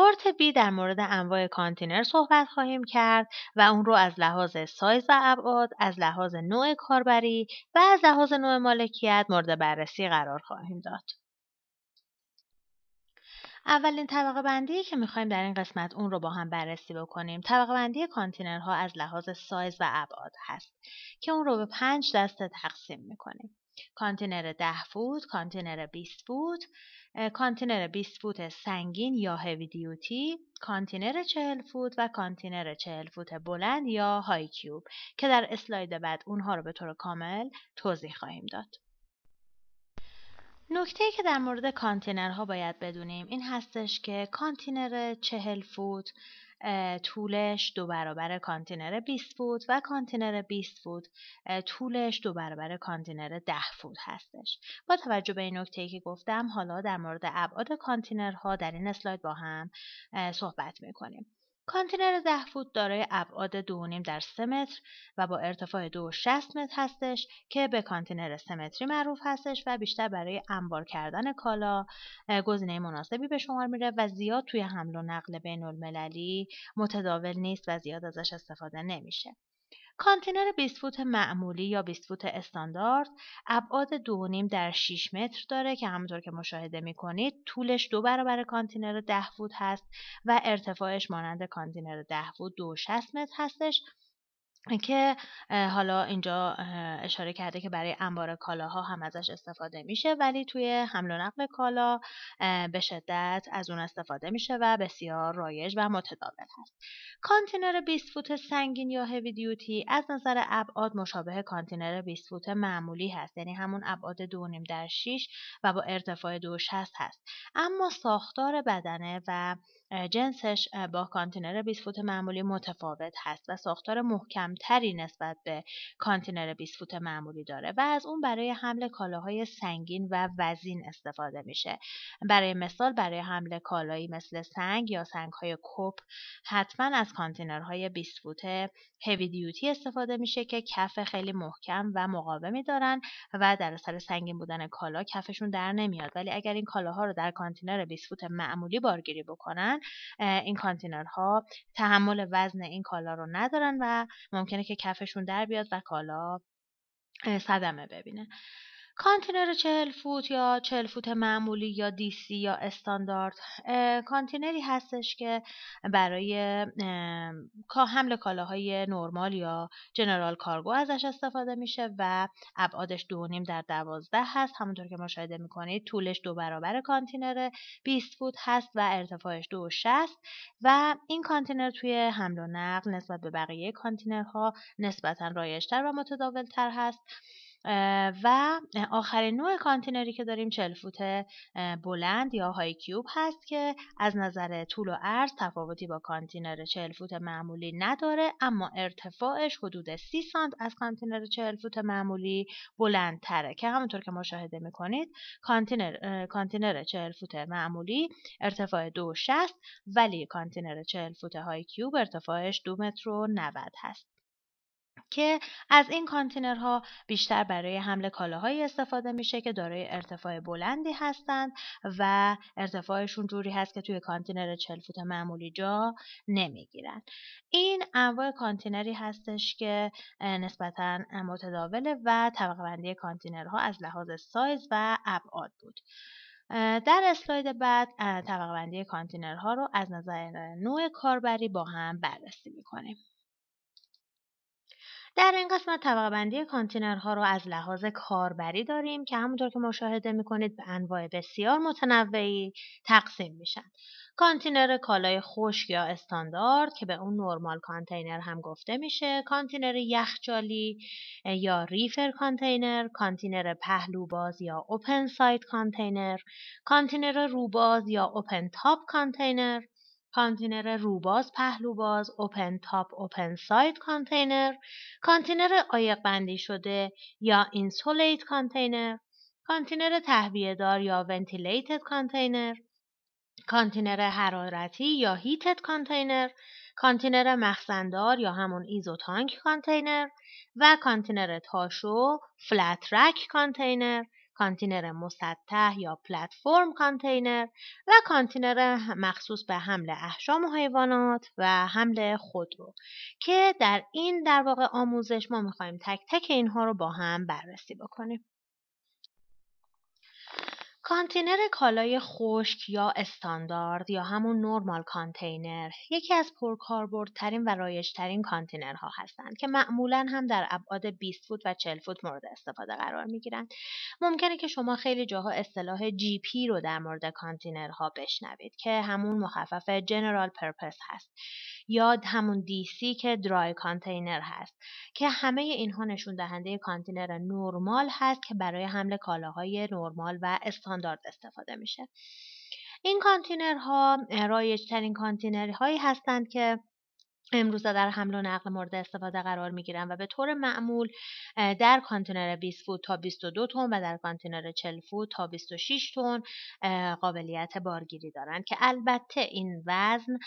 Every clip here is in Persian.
Part B در مورد انواع کانتینر صحبت خواهیم کرد و اون رو از لحاظ سایز و ابعاد، از لحاظ نوع کاربری و از لحاظ نوع مالکیت مورد بررسی قرار خواهیم داد. اولین طبقه بندی که می‌خوایم در این قسمت اون رو با هم بررسی بکنیم طبقه بندی کانتینرها از لحاظ سایز و ابعاد هست که اون رو به پنج دسته تقسیم می‌کنیم کانتینر 10 فوت، کانتینر 20 فوت، کانتینر 20 فوت سنگین یا heavy duty، کانتینر 40 فوت و کانتینر 40 فوت بلند یا high cube که در اسلاید بعد اونها رو به طور کامل توضیح خواهیم داد. نکته که در مورد کانتینرها باید بدونیم این هستش که کانتینر 40 فوت طولش دو برابر کانتینر 20 فوت و کانتینر 20 فوت طولش دو برابر کانتینر 10 فوت هستش. با توجه به این نکته که گفتم حالا در مورد ابعاد کانتینرها در این اسلاید با هم صحبت می‌کنیم. کانتینر 10 فوت دارای ابعاد 2.5 در 3 متر و با ارتفاع 2.60 متر هستش که به کانتینر 3 متری معروف هستش و بیشتر برای انبار کردن کالا گزینه مناسبی به شمار میره و زیاد توی حمل و نقل بین المللی متداول نیست و زیاد ازش استفاده نمیشه. کانتینر 20 فوت معمولی یا 20 فوت استاندارد ابعاد 2.5 در 6 متر داره که همونطور که مشاهده می‌کنید طولش دو برابر کانتینر 10 فوت هست و ارتفاعش مانند کانتینر 10 فوت 2.60 متر هستش. که حالا اینجا اشاره کرده که برای انبار کالاها هم ازش استفاده میشه ولی توی حمل و نقل کالا به شدت از اون استفاده میشه و بسیار رایج و متداول هست. کانتینر 20 فوت سنگین یا heavy duty از نظر ابعاد مشابه کانتینر 20 فوت معمولی هست یعنی همون ابعاد 2.5 در 6 و با ارتفاع 2.60 هست. اما ساختار بدنه و جنسش با کانتینر 20 فوت معمولی متفاوت هست و ساختار محکمتری نسبت به کانتینر 20 فوت معمولی داره و از اون برای حمل کالاهای سنگین و وزین استفاده میشه. برای مثال برای حمل کالایی مثل سنگ یا سنگهای کپ حتما از کانتینرهای 20 فوت هوی دیوتی استفاده میشه که کف خیلی محکم و مقاومی دارن و در اثر سنگین بودن کالا کفشون در نمیاد. ولی اگر این کالاها رو در کانتینر 20 فوت معمولی بارگیری بکنن این کانتینرها تحمل وزن این کالا رو ندارن و ممکنه که کفشون در بیاد و کالا صدمه ببینه. کانتینر 40 فوت یا 40 فوت معمولی یا DC یا استاندارد کانتینری هستش که برای حمل کالاهای نرمال یا general cargo ازش استفاده میشه و ابعادش دو نیم در دوازده هست. همونطور که مشاهده می‌کنید طولش دو برابر کانتینر 20 فوت هست و ارتفاعش دو شصت. و این کانتینر توی حمل و نقل نسبت به بقیه کانتینرها نسبتا رایجتر و متداولتر هست. و آخرین نوع کانتینری که داریم 40 فوت بلند یا high cube هست که از نظر طول و عرض تفاوتی با کانتینر 40 فوت معمولی نداره اما ارتفاعش حدود 30 سانت از کانتینر 40 فوت معمولی بلندتره. که همونطور که مشاهده می‌کنید کانتینر کانتینر 40 فوت معمولی ارتفاع 2.60 ولی کانتینر 40 فوت high cube ارتفاعش 2 متر و 90 هست. که از این کانتینرها بیشتر برای حمل کالاهایی استفاده میشه که دارای ارتفاع بلندی هستند و ارتفاعشون جوری هست که توی کانتینر 40 فوت معمولی جا نمی‌گیرن. این انواع کانتینری هستش که نسبتا متداوله و طبقه بندی کانتینرها از لحاظ سایز و ابعاد بود. در اسلاید بعد طبقه بندی کانتینرها رو از نظر نوع کاربری با هم بررسی می‌کنیم. در این قسمت طبقه بندی کانتینرها رو از لحاظ کاربری داریم که همونطور که مشاهده می‌کنید به انواع بسیار متنوعی تقسیم میشن. کانتینر کالای خشک یا استاندارد که به اون normal container هم گفته میشه کانتینر یخچالی یا reefer container کانتینر پهلوباز یا open side container کانتینر روباز یا open top container کانتینر روباز پهلوباز open top open side container کانتینر عایق بندی شده یا insulated container کانتینر تهویه دار یا ventilated container کانتینر حرارتی یا heated container کانتینر مخزندار یا همون ISO tank container و کانتینر تاشو flat rack container کانتینر مسطح یا platform container و کانتینر مخصوص به حمل احشام و حیوانات و حمل خودرو که در این در واقع آموزش ما می‌خوایم تک تک اینها رو با هم بررسی بکنیم. کانتینر کالای خشک یا استاندارد یا همون normal container یکی از پرکاربردترین و رایجترین کانتینرها هستند که معمولا هم در ابعاد 20 فوت و 40 فوت مورد استفاده قرار می گیرند. ممکنه که شما خیلی جاها اصطلاح GP رو در مورد کانتینرها بشنوید که همون مخفف general purpose هست یا همون DC که dry container هست که همه اینها نشون دهنده کانتینر نرمال هست که برای حمل کالاهای نرمال و استاندارد استفاده میشه. این کانتینرها رایج ترین کانتینرهایی هایی هستند که امروز در حمل و نقل مورد استفاده قرار می گیرن و به طور معمول در کانتینر 20 فوت تا 22 تن و در کانتینر 40 فوت تا 26 تن قابلیت بارگیری دارند که البته این وزن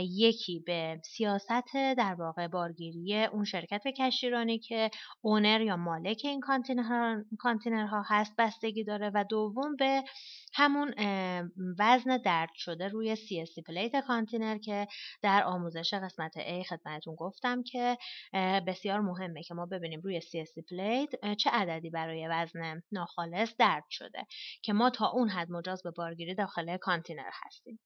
یکی به سیاست در واقع بارگیری اون شرکت کشتیرانی که owner یا مالک این کانتینرها هست بستگی داره و دوم به همون وزن درج شده روی CSC plate کانتینر که در آموزش قسمت A خدمتون گفتم که بسیار مهمه که ما ببینیم روی CSC plate چه عددی برای وزن ناخالص درج شده که ما تا اون حد مجاز به بارگیری داخل کانتینر هستیم.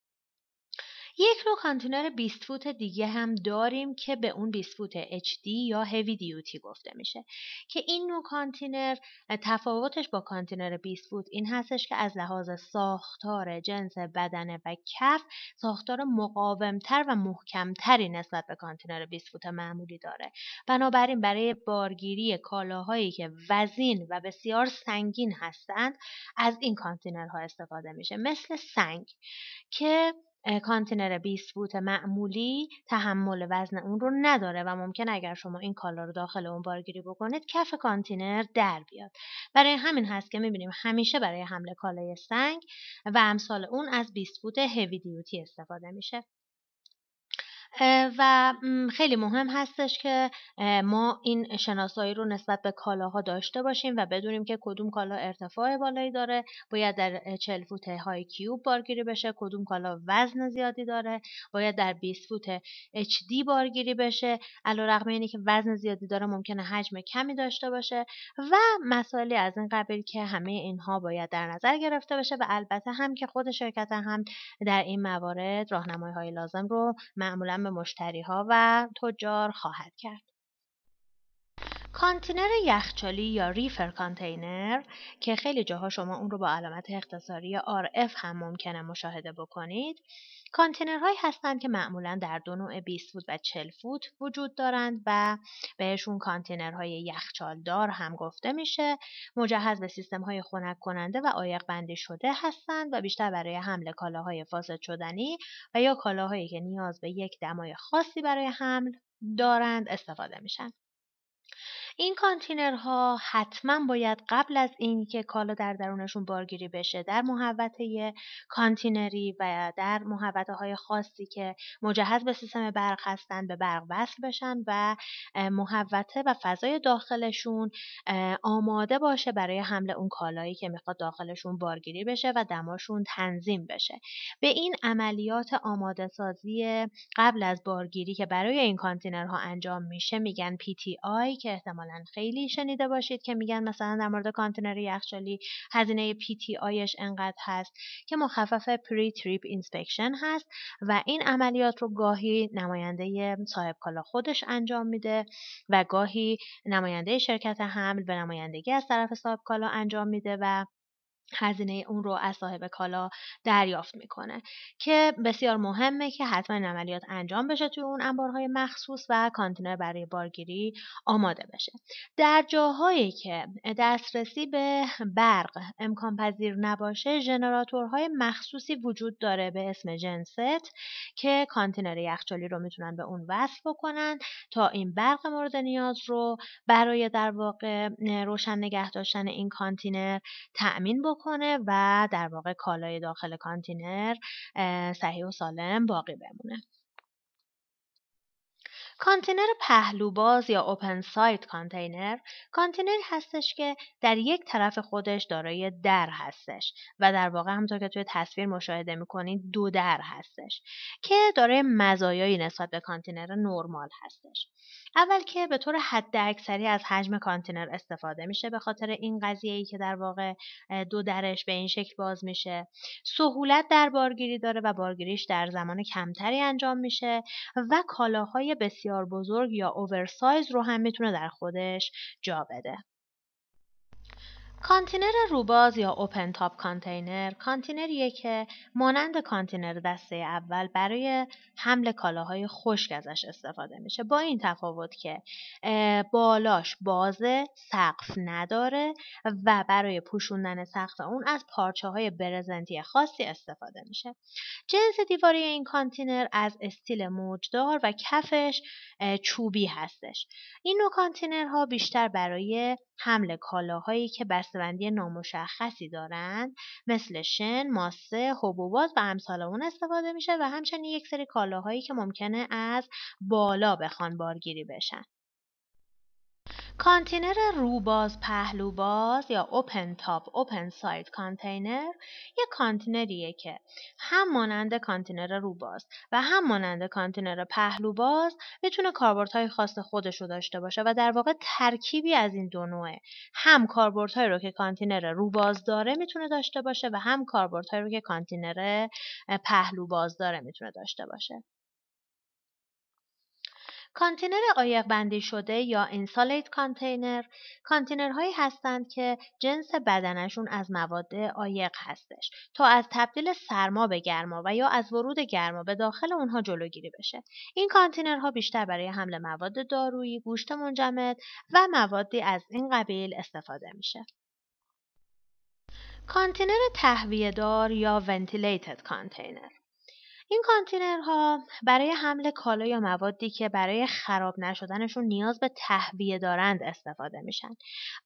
یک نوع کانتینر 20 فوت دیگه هم داریم که به اون 20 فوت HD یا heavy duty گفته میشه. که این نوع کانتینر تفاوتش با کانتینر 20 فوت این هستش که از لحاظ ساختار جنس بدنه و کف ساختار مقاومتر و محکمتری نسبت به کانتینر 20 فوت معمولی داره. بنابراین برای بارگیری کالاهایی که وزین و بسیار سنگین هستند از این کانتینرها استفاده میشه. مثل سنگ که کانتینر 20 فوت معمولی تحمل وزن اون رو نداره و ممکن اگر شما این کالا رو داخل اون بارگیری بکنید کف کانتینر در بیاد. برای همین هست که می‌بینیم همیشه برای حمل کالای سنگ و امثال اون از 20 فوت heavy duty استفاده میشه. و خیلی مهم هستش که ما این شناسایی رو نسبت به کالاها داشته باشیم و بدونیم که کدوم کالا ارتفاع بالایی داره. باید در 40 فوت های کیوب بارگیری بشه کدوم کالا وزن زیادی داره. باید در 20 فوت HD بارگیری بشه. علیرغم اینی که وزن زیادی داره ممکنه حجم کمی داشته باشه و مسائلی از این قبیل که همه اینها باید در نظر گرفته بشه و البته هم که خود شرکت هم در این موارد راهنمایی های لازم رو معمولا به مشتری ها و تجار خواهد کرد. کانتینر یخچالی یا reefer container که خیلی جاها شما اون رو با علامت اختصاری RF هم ممکنه مشاهده بکنید کانتینرهایی هستند که معمولا در دو نوع 20 فوت و 40 فوت وجود دارند و بهشون کانتینرهای یخچالدار هم گفته میشه. مجهز به سیستم های خنک کننده و عایق بندی شده هستند و بیشتر برای حمل کالاهای فاسد شدنی و یا کالاهایی که نیاز به یک دمای خاصی برای حمل دارند استفاده میشن. این کانتینرها حتما باید قبل از اینکه کالا در درونشون بارگیری بشه در محوطه کانتینری و در محوطه های خاصی که مجهز به سیستم برق هستند به برق وصل بشن و محوطه و فضای داخلشون آماده باشه برای حمل اون کالایی که می‌خواد داخلشون بارگیری بشه و دماشون تنظیم بشه. به این عملیات آماده سازی قبل از بارگیری که برای این کانتینرها انجام میشه میگن PTI که احتمال خیلی شنیده باشید که میگن مثلا در مورد کانتینر یخچالی هزینه PTI ش انقدر هست که مخفف pre-trip inspection هست و این عملیات رو گاهی نماینده صاحب کالا خودش انجام میده و گاهی نماینده شرکت حمل به نمایندگی از طرف صاحب کالا انجام میده و هزینه اون رو از صاحب کالا دریافت می‌کنه که بسیار مهمه که حتما این عملیات انجام بشه توی اون انبارهای مخصوص و کانتینر برای بارگیری آماده بشه. در جاهایی که دسترسی به برق امکان پذیر نباشه ژنراتورهای مخصوصی وجود داره به اسم جنست که کانتینر یخچالی رو می‌تونن به اون وصل بکنن تا این برق مورد نیاز رو برای در واقع روشن نگه داشتن این کانتینر تأمین بکنه و در واقع کالای داخل کانتینر صحیح و سالم باقی بمونه. کانتینر پهلوباز یا open side container کانتینری هستش که در یک طرف خودش دارای در هستش و در واقع همونطور که توی تصویر مشاهده می‌کنید دو در هستش که دارای مزایایی نسبت به کانتینر نرمال هستش. اول که به طور حد اکثری از حجم کانتینر استفاده میشه به خاطر این قضیه ای که در واقع دو درش به این شکل باز میشه. سهولت در بارگیری داره و بارگیریش در زمان کمتری انجام میشه و کالاهای بسیار بزرگ یا oversize رو هم می‌تونه در خودش جا بده. کانتینر روباز یا open top container کانتینریه که مانند کانتینر دسته اول برای حمل کالاهای خشک ازش استفاده میشه. با این تفاوت که بالاش بازه سقف نداره و برای پوشوندن سقف اون از پارچه های برزنتی خاصی استفاده میشه. جنس دیواری این کانتینر از استیل موجدار و کفش چوبی هستش. این نوع کانتینرها بیشتر برای حمل کالاهایی که بسته‌بندی نامشخصی دارند مثل شن، ماسه، حبوبات و امثال اون استفاده میشه و همچنین یک سری کالاهایی که ممکنه از بالا بخوان بارگیری بشن. کانتینر روباز پهلوباز یا open top open side container یک کانتینریه که هم مانند کانتینر روباز و هم مانند کانتینر پهلوباز می‌تونه کاربردهای خاص خودش رو داشته باشه و در واقع ترکیبی از این دو نوعه هم کاربردهایی رو که کانتینر روباز داره می‌تونه داشته باشه و هم کاربردهایی رو که کانتینر پهلوباز داره می‌تونه داشته باشه. کانتینر عایق بندی شده یا insulated container کانتینرهایی هستند که جنس بدنشون از مواد عایق هستش تا از تبدیل سرما به گرما و یا از ورود گرما به داخل اونها جلوگیری بشه. این کانتینرها بیشتر برای حمل مواد دارویی گوشت منجمد و موادی از این قبیل استفاده میشه. کانتینر تهویه دار یا ventilated container این کانتینرها برای حمل کالا یا موادی که برای خراب نشدنشون نیاز به تهویه دارند استفاده میشن.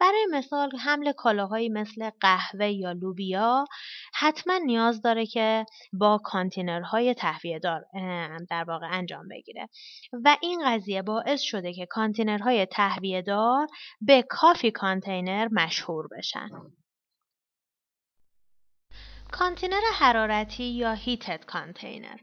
برای مثال حمل کالاهایی مثل قهوه یا لوبیا حتما نیاز داره که با کانتینرهای تهویه دار در واقع انجام بگیره و این قضیه باعث شده که کانتینرهای تهویه دار به coffee container مشهور بشن. کانتینر حرارتی یا heated container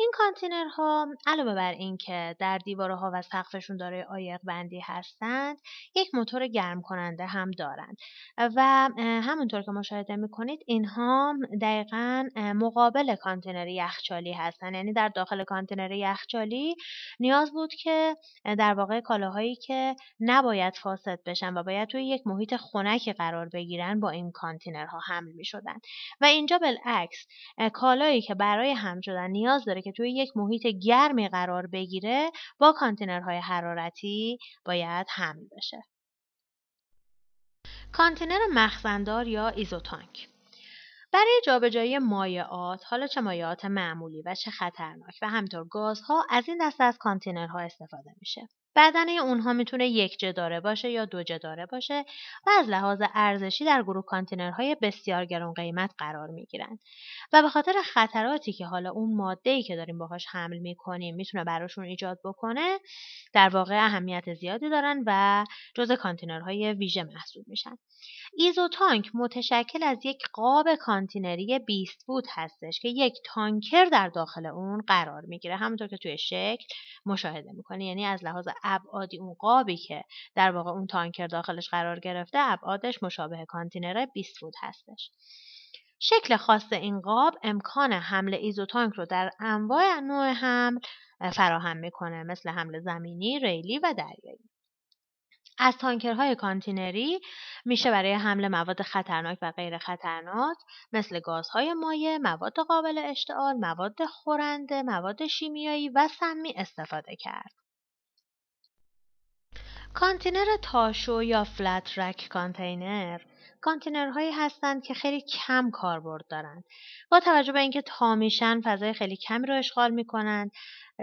این کانتینرها علاوه بر اینکه در دیوارها و سقفشون دارای عایق بندی هستند یک موتور گرم کننده هم دارند. و همونطور که مشاهده می‌کنید اینها دقیقا مقابل کانتینر یخچالی هستند یعنی در داخل کانتینر یخچالی نیاز بود که در واقع کالاهایی که نباید فاسد بشن و باید توی یک محیط خنکی قرار بگیرن با این کانتینرها حمل می شدن و اینجا بالعکس کالایی که برای حمل شدن نیاز داره که توی یک محیط گرمی قرار بگیره با کانتینرهای حرارتی باید حمل بشه. کانتینر مخزندار یا ISO tank برای جابجایی مایعات حالا چه مایعات معمولی و چه خطرناک و همینطور گازها از این دسته از کانتینرها استفاده میشه بدنه اونها می‌تونه یک جداره باشه یا دو جداره باشه و از لحاظ ارزشی در گروه کانتینرهای بسیار گران قیمت قرار می‌گیرن. و به خاطر خطراتی که حالا اون ماده ای که داریم باهاش حمل می‌کنیم می‌تونه براشون ایجاد بکنه در واقع اهمیت زیادی دارن و جزء کانتینرهای ویژه محسوب میشن. ISO tank متشکل از یک قاب کانتینری 20 فوت هستش که یک تانکر در داخل اون قرار می‌گیره. همونطور که توی شکل مشاهده می‌کنید یعنی از لحاظ ابعادی اون قابی که در واقع اون تانکر داخلش قرار گرفته ابعادش مشابه کانتینر 20 فوت هستش شکل خاص این قاب امکان حمل ISO tank رو در انواع نوع حمل فراهم می‌کنه مثل حمل زمینی، ریلی و دریایی. از تانکرهای کانتینری میشه برای حمل مواد خطرناک و غیر خطرناک مثل گازهای مایع، مواد قابل اشتعال، مواد خورنده، مواد شیمیایی و سمی استفاده کرد. کانتینر تاشو یا flat rack container کانتینرهایی هستند که خیلی کم کاربرد دارند. با توجه به اینکه تا میشن فضای خیلی کمی رو اشغال می‌کنند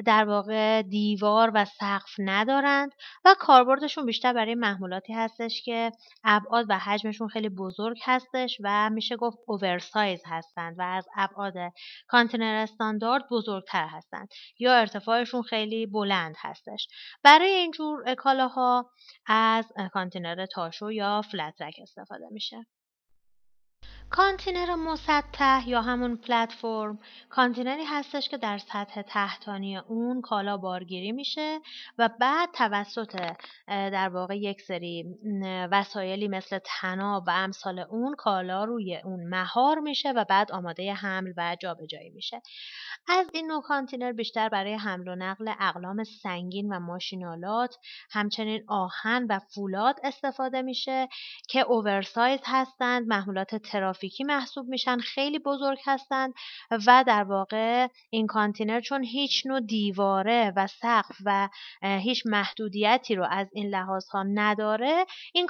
در واقع دیوار و سقف ندارند و کاربردشون بیشتر برای محمولاتی هستش که ابعاد و حجمشون خیلی بزرگ هستش و میشه گفت oversize هستند و از ابعاد کانتینر استاندارد بزرگتر هستند یا ارتفاعشون خیلی بلند هستش. برای اینجور کالاها از کانتینر تاشو یا flat rack استفاده میشه. کانتینر مسطح یا همون پلتفرم. کانتینری هستش که در سطح تحتانی اون کالا بارگیری میشه و بعد توسط در واقع یک سری وسایلی مثل طناب و امثال اون کالا روی اون مهار میشه و بعد آماده حمل و جابجایی میشه. از این نوع کانتینر بیشتر برای حمل و نقل اقلام سنگین و ماشین‌آلات همچنین آهن و فولاد استفاده میشه که oversize هستند محمولات ترافیکی محسوب میشن خیلی بزرگ هستند و در واقع این کانتینر چون هیچ نوع دیواره و سقف و هیچ محدودیتی رو از این لحاظ ها نداره این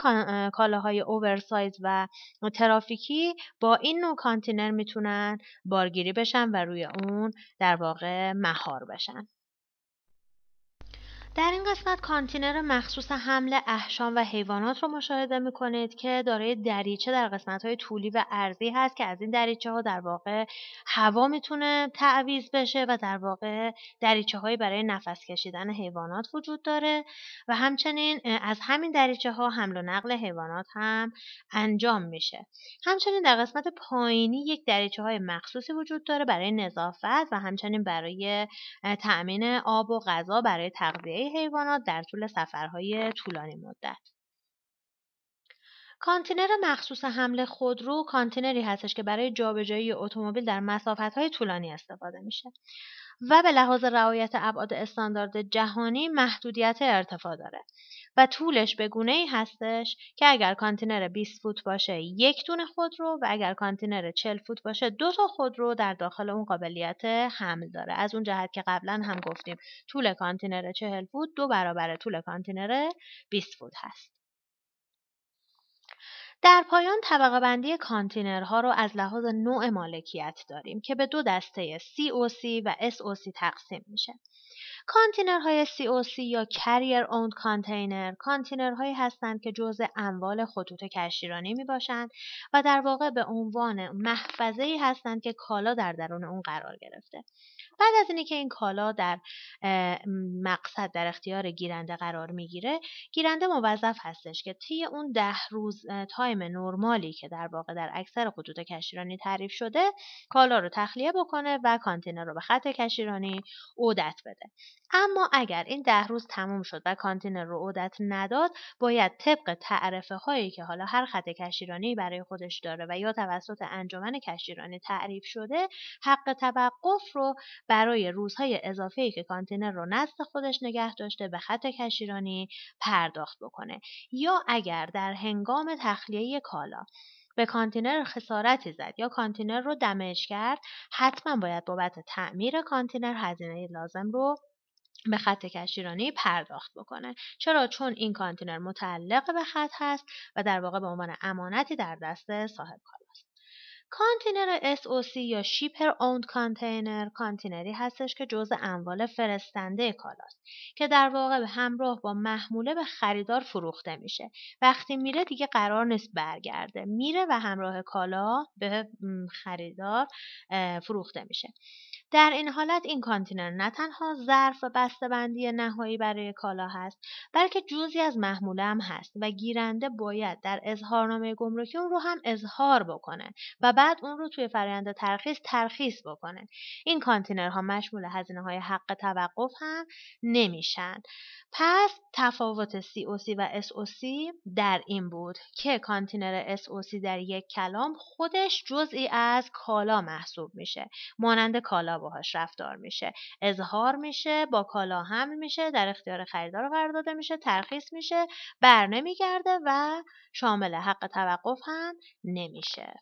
کالاهای oversize و ترافیکی با این نوع کانتینر می‌تونن بارگیری بشن و روی اون در واقع مهار بشن. در این قسمت کانتینر مخصوص حمل احشام و حیوانات رو مشاهده می‌کنید که دارای دریچه در قسمت های طولی و عرضی هست که از این دریچه ها در واقع هوا می‌تونه تعویز بشه و در واقع دریچه هایی برای نفس کشیدن حیوانات وجود داره. و همچنین از همین دریچه ها حمل و نقل حیوانات هم انجام میشه. همچنین در قسمت پایینی یک دریچه های مخصوصی وجود داره برای نظافت و همچنین برای تأمین آب و غذا برای تغذیه حیوانات در طول سفرهای طولانی مدت. کانتینر مخصوص حمل خودرو کانتینری هستش که برای جابجایی اتومبیل در مسافت‌های طولانی استفاده میشه و به لحاظ رعایت ابعاد استاندارد جهانی محدودیت ارتفاع داره و طولش به گونه ای هستش که اگر کانتینر 20 فوت باشه یک دونه خودرو و اگر کانتینر 40 فوت باشه دو تا خودرو در داخل اون قابلیت حمل داره. از اون جهت که قبلا هم گفتیم طول کانتینر 40 فوت دو برابر طول کانتینر 20 فوت هست. در پایان طبقه بندی کانتینرها رو از لحاظ نوع مالکیت داریم که به دو دسته COC و SOC تقسیم میشه. کانتینرهای COC یا Carrier Owned Container کانتینرهایی هستند که جزء اموال خطوط کشتیرانی می باشند و در واقع به عنوان محفظه هستند که کالا در درون اون قرار گرفته. بعد از اینکه که این کالا در مقصد در اختیار گیرنده قرار می‌گیره گیرنده موظف هستش که طی اون ده روز تایم نرمالی که در واقع در اکثر خطوط کشتیرانی تعریف شده کالا رو تخلیه بکنه و کانتینر رو به خط کشتیرانی عودت بده اما اگر این ده روز تموم شد و کانتینر رو عودت نداد باید طبق تعرفه هایی که حالا هر خط کشتیرانی برای خودش داره و یا توسط انجمن کشتیرانی تعریف شده حق توقف رو برای روزهای اضافه که کانتینر رو نزد خودش نگه داشته به خط کشتیرانی پرداخت بکنه. یا اگر در هنگام تخلیه کالا به کانتینر خسارتی زد یا کانتینر رو damage کرد حتما باید بابت تعمیر کانتینر هزینه لازم رو به خط کشتیرانی پرداخت بکنه. چرا؟ چون این کانتینر متعلق به خط هست و در واقع به عنوان امانتی در دست صاحب کالاست کانتینر SOC یا Shipper Owned Container کانتینری هستش که جزء اموال فرستنده کالاست که در واقع به همراه با محموله به خریدار فروخته میشه. وقتی میره دیگه قرار نیست برگرده. میره و همراه کالا به خریدار فروخته میشه. در این حالت این کانتینر نه تنها ظرف و بسته‌بندی نهایی برای کالا هست بلکه جزی از محموله هم هست و گیرنده باید در اظهارنامه گمرکی اون رو هم اظهار بکنه و بعد اون رو توی فرآیند ترخیص ترخیص بکنه. این کانتینرها مشمول هزینه های حق توقف هم نمیشن. پس تفاوت COC و SOC در این بود که کانتینر SOC در یک کلام خودش جزئی از کالا محسوب میشه. مانند کالا باهاش رفتار میشه. اظهار میشه با کالا حمل میشه در اختیار خریدار قرار داده میشه ترخیص میشه بر نمیگرده و شامل حق توقف هم نمیشه.